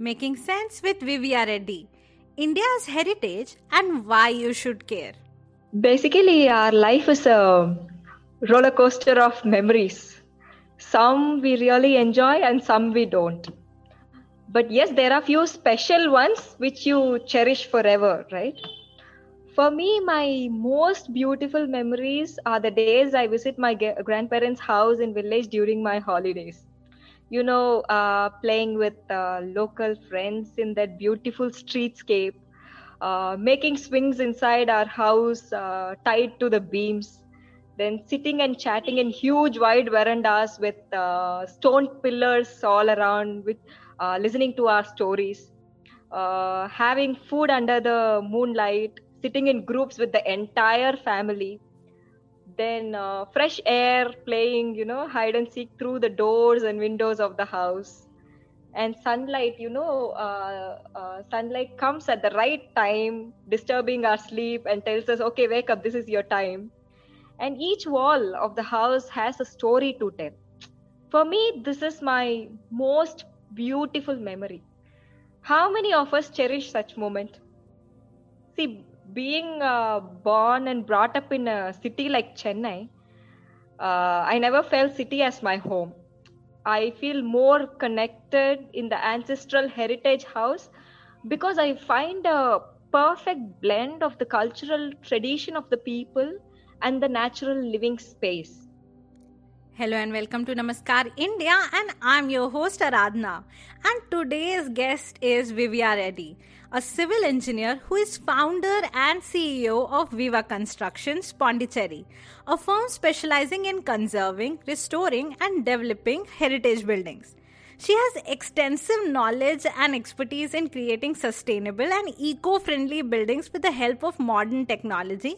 Making Sense with Vivya Reddy India's heritage and why you should care. Basically, our life is a roller coaster of memories. Some we really enjoy and some we don't. But yes, there are few special ones which you cherish forever, right? For me, my most beautiful memories are the days I visit my grandparents' house in village during my holidays you know, uh, playing with uh, local friends in that beautiful streetscape, uh, making swings inside our house uh, tied to the beams, then sitting and chatting in huge wide verandas with uh, stone pillars all around, with uh, listening to our stories, having food under the moonlight, sitting in groups with the entire family then uh, fresh air playing you know hide and seek through the doors and windows of the house. And sunlight you know uh, uh, sunlight comes at the right time disturbing our sleep and tells us okay wake up this is your time. And each wall of the house has a story to tell. For me this is my most beautiful memory. How many of us cherish such moment? See being uh, born and brought up in a city like Chennai, uh, I never felt city as my home. I feel more connected in the ancestral heritage house because I find a perfect blend of the cultural tradition of the people and the natural living space. Hello and welcome to Namaskar India, and I'm your host Aradhna. And today's guest is Vivya Reddy a civil engineer who is founder and CEO of Viva Constructions Pondicherry, a firm specializing in conserving, restoring, and developing heritage buildings. She has extensive knowledge and expertise in creating sustainable and eco friendly buildings with the help of modern technology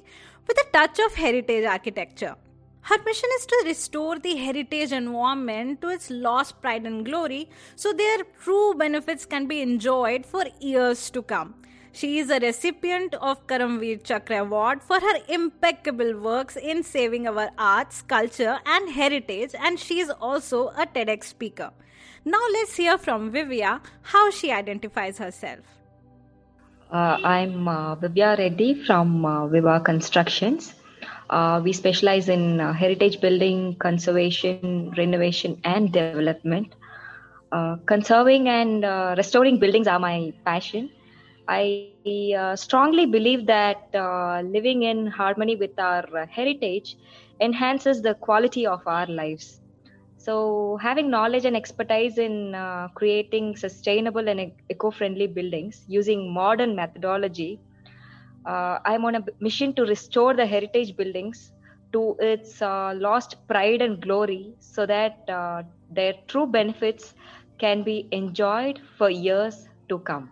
with a touch of heritage architecture. Her mission is to restore the heritage environment to its lost pride and glory so their true benefits can be enjoyed for years to come. She is a recipient of Karamveer Chakra Award for her impeccable works in saving our arts, culture, and heritage, and she is also a TEDx speaker. Now, let's hear from Vivya how she identifies herself. Uh, I'm uh, Vivya Reddy from uh, Viva Constructions. Uh, we specialize in uh, heritage building, conservation, renovation, and development. Uh, conserving and uh, restoring buildings are my passion. I uh, strongly believe that uh, living in harmony with our heritage enhances the quality of our lives. So, having knowledge and expertise in creating sustainable and eco friendly buildings using modern methodology uh, I'm on a mission to restore the heritage buildings to its uh, lost pride and glory so that uh, their true benefits can be enjoyed for years to come.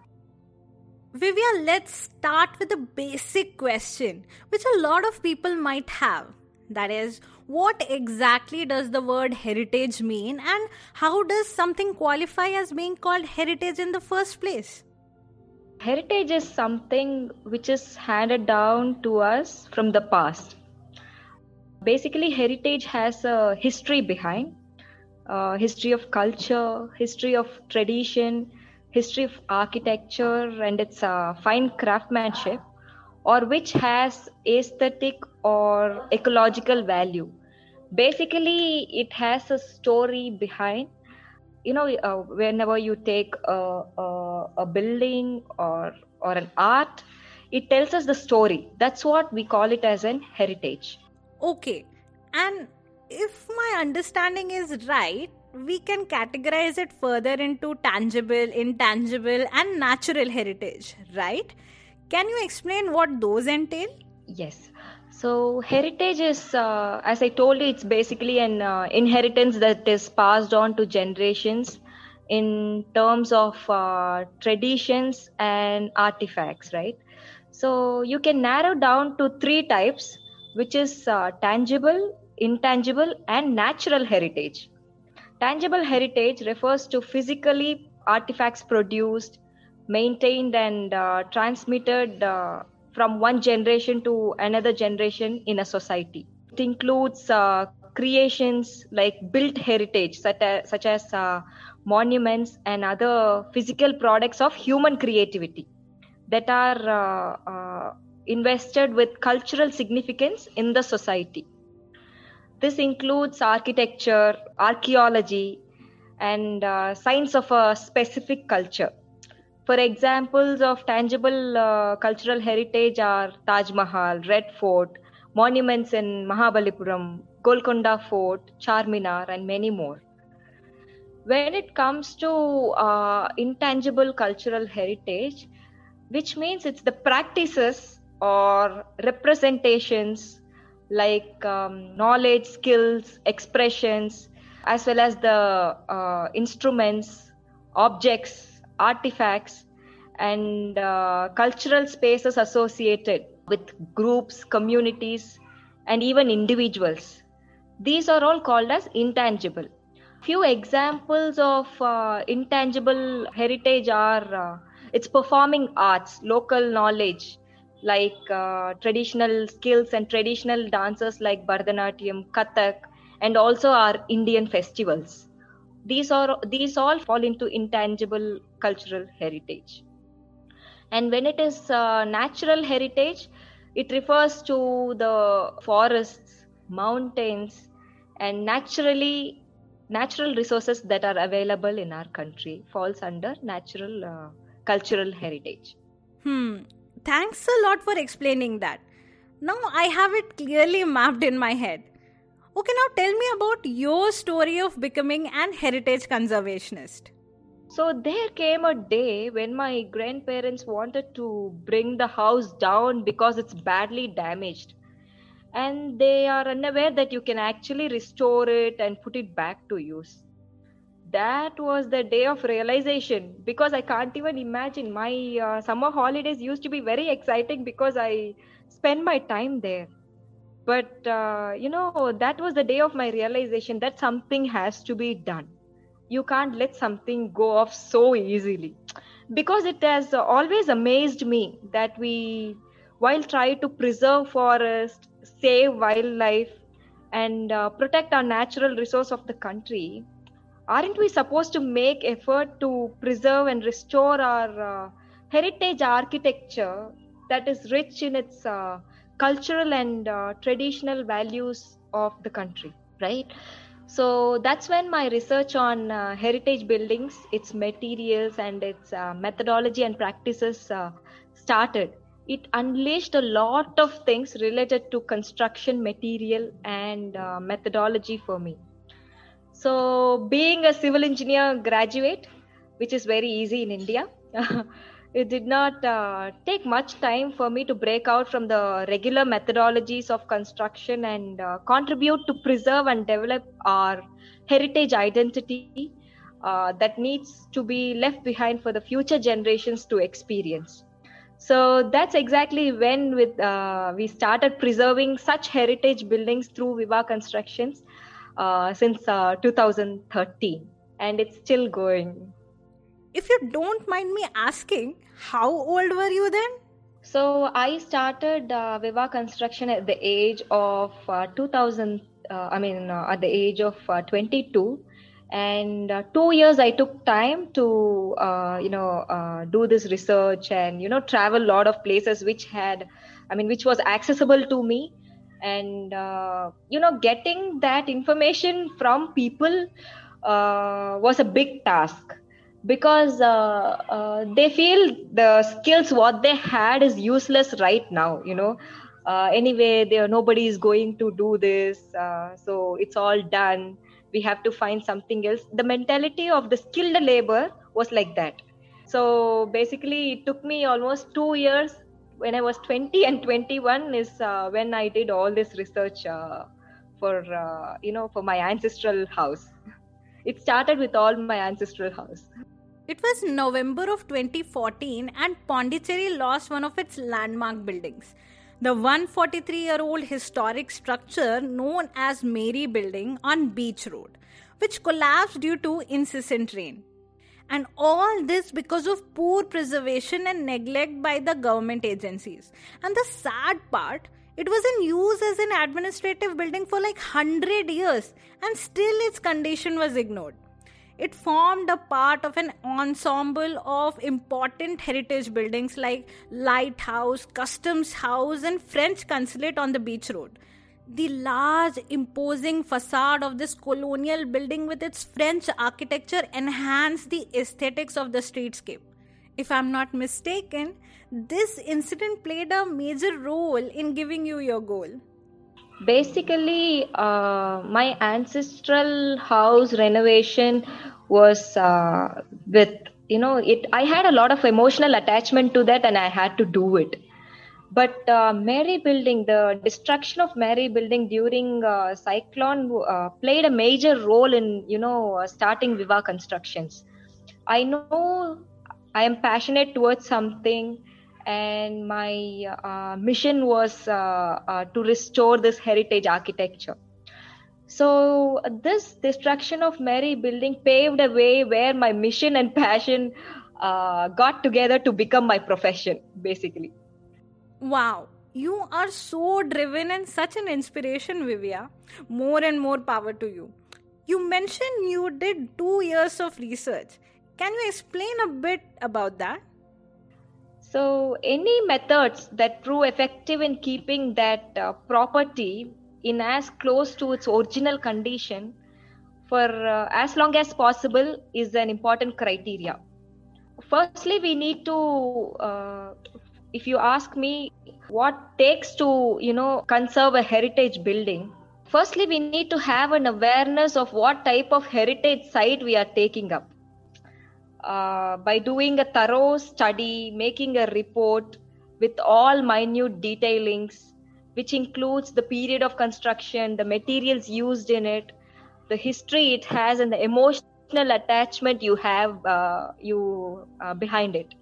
Vivya, let's start with a basic question which a lot of people might have. That is, what exactly does the word heritage mean, and how does something qualify as being called heritage in the first place? Heritage is something which is handed down to us from the past. Basically, heritage has a history behind uh, history of culture, history of tradition, history of architecture, and its uh, fine craftsmanship, or which has aesthetic or ecological value. Basically, it has a story behind you know uh, whenever you take a, a, a building or or an art it tells us the story. That's what we call it as an heritage. Okay. And if my understanding is right we can categorize it further into tangible intangible and natural heritage right? Can you explain what those entail? Yes so heritage is uh, as i told you it's basically an uh, inheritance that is passed on to generations in terms of uh, traditions and artifacts right so you can narrow down to three types, which is uh, tangible, intangible, and natural heritage. Tangible heritage refers to physically artifacts produced, maintained, and uh, transmitted uh, from one generation to another generation in a society. It includes uh, creations like built heritage, such as, such as uh, monuments and other physical products of human creativity that are uh, uh, invested with cultural significance in the society. This includes architecture, archaeology, and uh, science of a specific culture. For examples of tangible uh, cultural heritage are Taj Mahal, Red Fort, monuments in Mahabalipuram, Golconda Fort, Charminar, and many more. When it comes to uh, intangible cultural heritage, which means it's the practices or representations like um, knowledge, skills, expressions, as well as the uh, instruments, objects, artifacts, and uh, cultural spaces associated with groups, communities, and even individuals. These are all called as intangible. Few examples of uh, intangible heritage are uh, it's performing arts local knowledge like uh, traditional skills and traditional dances like bharatanatyam kathak and also our indian festivals these are these all fall into intangible cultural heritage and when it is uh, natural heritage it refers to the forests mountains and naturally natural resources that are available in our country falls under natural uh, cultural heritage. Hmm. Thanks a lot for explaining that. Now I have it clearly mapped in my head. Okay, now tell me about your story of becoming an heritage conservationist. So there came a day when my grandparents wanted to bring the house down because it's badly damaged. And they are unaware that you can actually restore it and put it back to use that was the day of realization because i can't even imagine my uh, summer holidays used to be very exciting because i spend my time there but uh, you know that was the day of my realization that something has to be done. You can't let something go off so easily. Because it has always amazed me that we while try to preserve forest save wildlife and uh, protect our natural resource of the country aren't we supposed to make effort to preserve and restore our uh, heritage architecture that is rich in its uh, cultural and uh, traditional values of the country right? So that's when my research on uh, heritage buildings its materials and its uh, methodology and practices uh, started. It unleashed a lot of things related to construction material and methodology for me. So, being a civil engineer graduate, which is very easy in India, it did not uh, take much time for me to break out from the regular methodologies of construction and uh, contribute to preserve and develop our heritage identity uh, that needs to be left behind for the future generations to experience. So that's exactly when with uh, we started preserving such heritage buildings through Viva Constructions uh, since uh, 2013 and it's still going. If you don't mind me asking, how old were you then? So I started uh, Viva Construction at the age of uh, 2000. Uh, I mean, uh, at the age of uh, 22, and uh, two years I took time to, you know, do this research and you know travel a lot of places which had, I mean, which was accessible to me and you know getting that information from people was a big task because uh, uh, they feel the skills what they had is useless right now you know. Uh, anyway there nobody is going to do this uh, so it's all done. We have to find something else. The mentality of the skilled labor was like that. So basically it took me almost 2 years. When i was 20 and 21 is uh, when i did all this research uh, for you know for my ancestral house. It started with all my ancestral house it was November of 2014 and Pondicherry lost one of its landmark buildings. The 143 year old historic structure known as Mairie Building on Beach Road, which collapsed due to incessant rain. And all this because of poor preservation and neglect by the government agencies. And the sad part, it was in use as an administrative building for like 100 years and still its condition was ignored. It formed a part of an ensemble of important heritage buildings like Lighthouse, Customs House, and French Consulate on the Beach Road. The large, imposing facade of this colonial building with its French architecture enhanced the aesthetics of the streetscape. If I'm not mistaken, this incident played a major role in giving you your goal basically uh, my ancestral house renovation was uh, with you know it i had a lot of emotional attachment to that and i had to do it. But uh, Mairie building the destruction of Mairie building during uh, cyclone uh, played a major role in you know uh, starting viva constructions. I know i am passionate towards something and my uh, mission was uh, uh, to restore this heritage architecture. So this destruction of Mairie building paved a way where my mission and passion uh, got together to become my profession, basically. Wow, you are so driven and such an inspiration, Vivya. More and more power to you. You mentioned you did two years of research. Can you explain a bit about that? So, any methods that prove effective in keeping that uh, property in as close to its original condition for uh, as long as possible is an important criteria. Firstly, we need to, uh, if you ask me, what takes to you know conserve a heritage building. Firstly, we need to have an awareness of what type of heritage site we are taking up uh, by doing a thorough study, making a report with all minute detailings, which includes the period of construction, the materials used in it, the history it has, and the emotional attachment you have uh, you uh, behind it.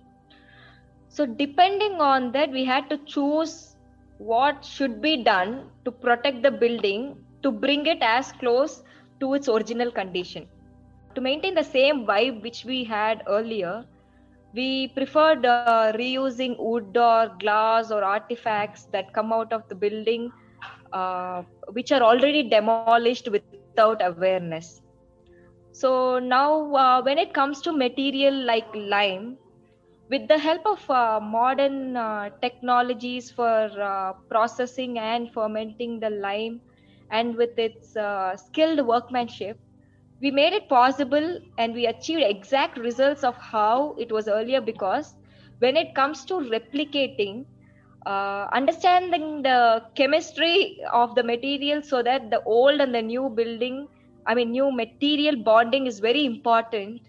So, depending on that, we had to choose what should be done to protect the building to bring it as close to its original condition to maintain the same vibe which we had earlier, we preferred uh, reusing wood or glass or artifacts that come out of the building, uh, which are already demolished without awareness. So now, uh, when it comes to material like lime, with the help of uh, modern uh, technologies for uh, processing and fermenting the lime, and with its skilled workmanship, we made it possible and we achieved exact results of how it was earlier because when it comes to replicating uh, understanding the chemistry of the material so that the old and the new building i mean new material bonding is very important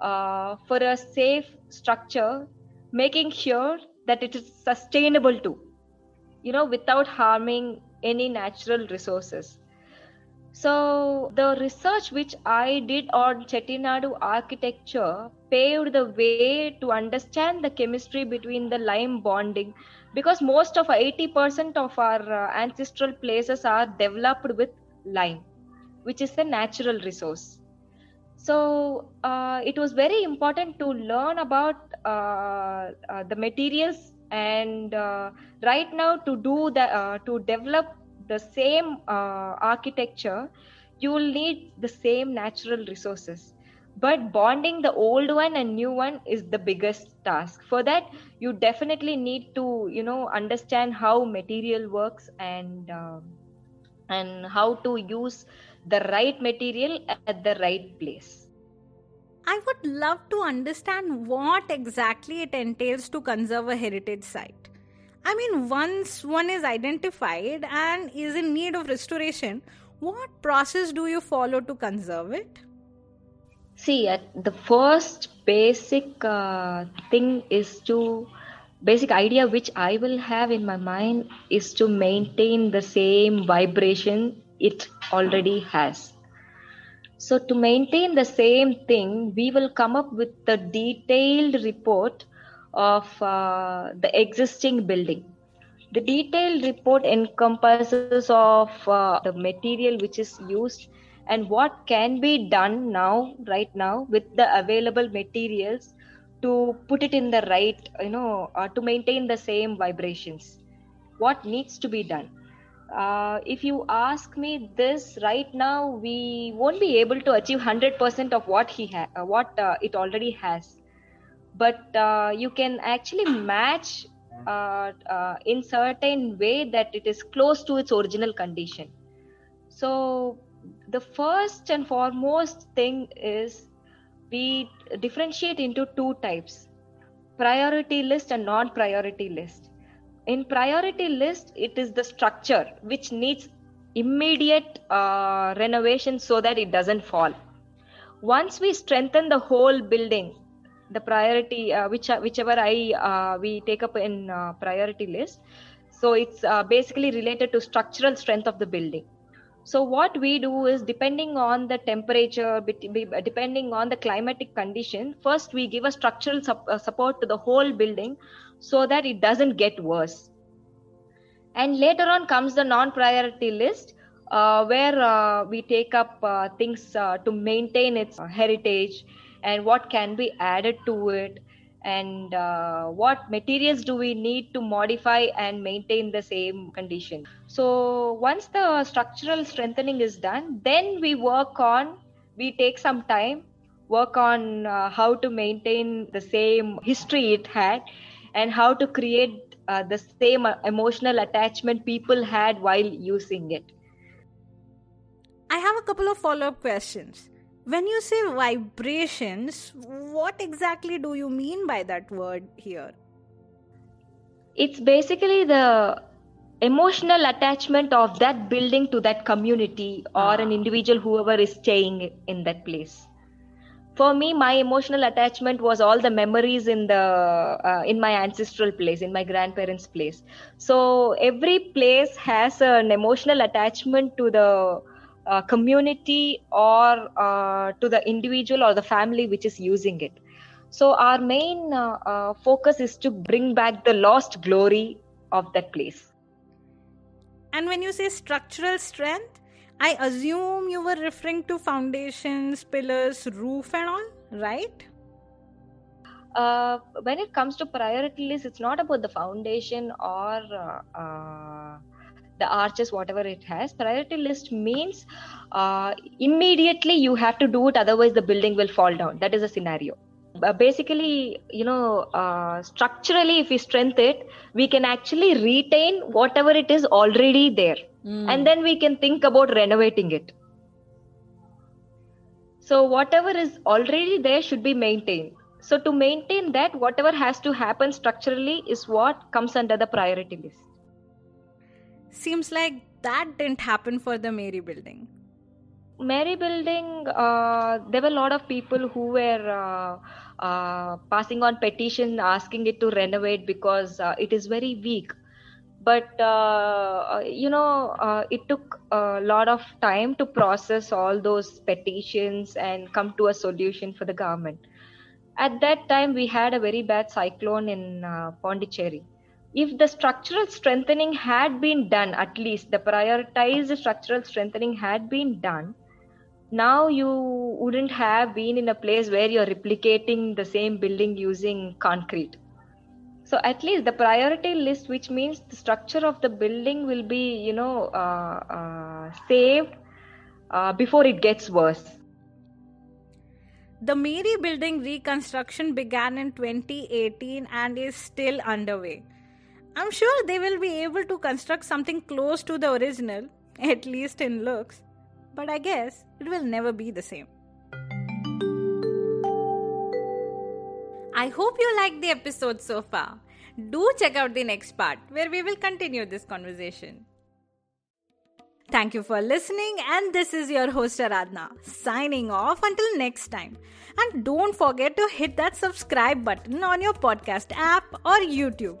uh, for a safe structure making sure that it is sustainable too you know without harming any natural resources so the research which I did on Chettinadu architecture paved the way to understand the chemistry between the lime bonding. Because most of 80% of our uh, ancestral places are developed with lime which is a natural resource. So uh, it was very important to learn about uh, uh the materials and uh, right now to do the uh, to develop the same uh, architecture, you will need the same natural resources. But bonding the old one and new one is the biggest task. For that, you definitely need to, you know, understand how material works and uh, and how to use the right material at the right place. I would love to understand what exactly it entails to conserve a heritage site. I mean, once one is identified and is in need of restoration, what process do you follow to conserve it? See, at the first basic uh, thing is to basic idea which I will have in my mind is to maintain the same vibration it already has. So, to maintain the same thing, we will come up with the detailed report of uh, the existing building. The detailed report encompasses of uh, the material which is used and what can be done now, right now, with the available materials to put it in the right, you know, uh, to maintain the same vibrations. What needs to be done? Uh, if you ask me this right now, we won't be able to achieve 100% of what he ha- uh, what uh, it already has but uh, you can actually match uh, uh, in certain way that it is close to its original condition. So the first and foremost thing is we differentiate into two types priority list and non priority list. In priority list it is the structure which needs immediate uh, renovation so that it doesn't fall. Once we strengthen the whole building the priority uh, which whichever i uh, we take up in uh, priority list. So it's uh, basically related to structural strength of the building. So what we do is depending on the temperature depending on the climatic condition first we give a structural uh, support to the whole building so that it doesn't get worse. And later on comes the non priority list uh, where we take up things to maintain its heritage and what can be added to it and uh, what materials do we need to modify and maintain the same condition. So once the structural strengthening is done then we work on we take some time work on uh, how to maintain the same history it had and how to create uh, the same emotional attachment people had while using it. I have a couple of follow up questions when you say vibrations, what exactly do you mean by that word here? It's basically the emotional attachment of that building to that community or an ah. individual, whoever is staying in that place. For me, my emotional attachment was all the memories in the uh, in my ancestral place, in my grandparents' place. So every place has an emotional attachment to the uh, community or uh, to the individual or the family which is using it. So, our main uh, uh, focus is to bring back the lost glory of that place. And when you say structural strength, I assume you were referring to foundations, pillars, roof, and all, right? Uh, when it comes to priority list, it's not about the foundation or uh, uh, the arches whatever it has. Priority list means uh, immediately you have to do it otherwise the building will fall down. That is a scenario. Uh, basically you know uh, structurally if we strengthen it we can actually retain whatever it is already there. Mm. and then we can think about renovating it. So whatever is already there should be maintained. So to maintain that whatever has to happen structurally is what comes under the priority list Seems like that didn't happen for the Mairie building. Mairie building, uh, there were a lot of people who were uh, uh, passing on petition asking it to renovate because uh, it is very weak. But uh, you know, uh, it took a lot of time to process all those petitions and come to a solution for the government. At that time, we had a very bad cyclone in Pondicherry if the structural strengthening had been done at least the prioritized structural strengthening had been done now you wouldn't have been in a place where you're replicating the same building using concrete so at least the priority list which means the structure of the building will be you know uh, uh, saved uh, before it gets worse the Mairie building reconstruction began in 2018 and is still underway. I'm sure they will be able to construct something close to the original, at least in looks. but I guess it will never be the same. I hope you liked the episode so far. Do check out the next part where we will continue this conversation. Thank you for listening, and this is your host Aradhna signing off until next time. And don't forget to hit that subscribe button on your podcast app or YouTube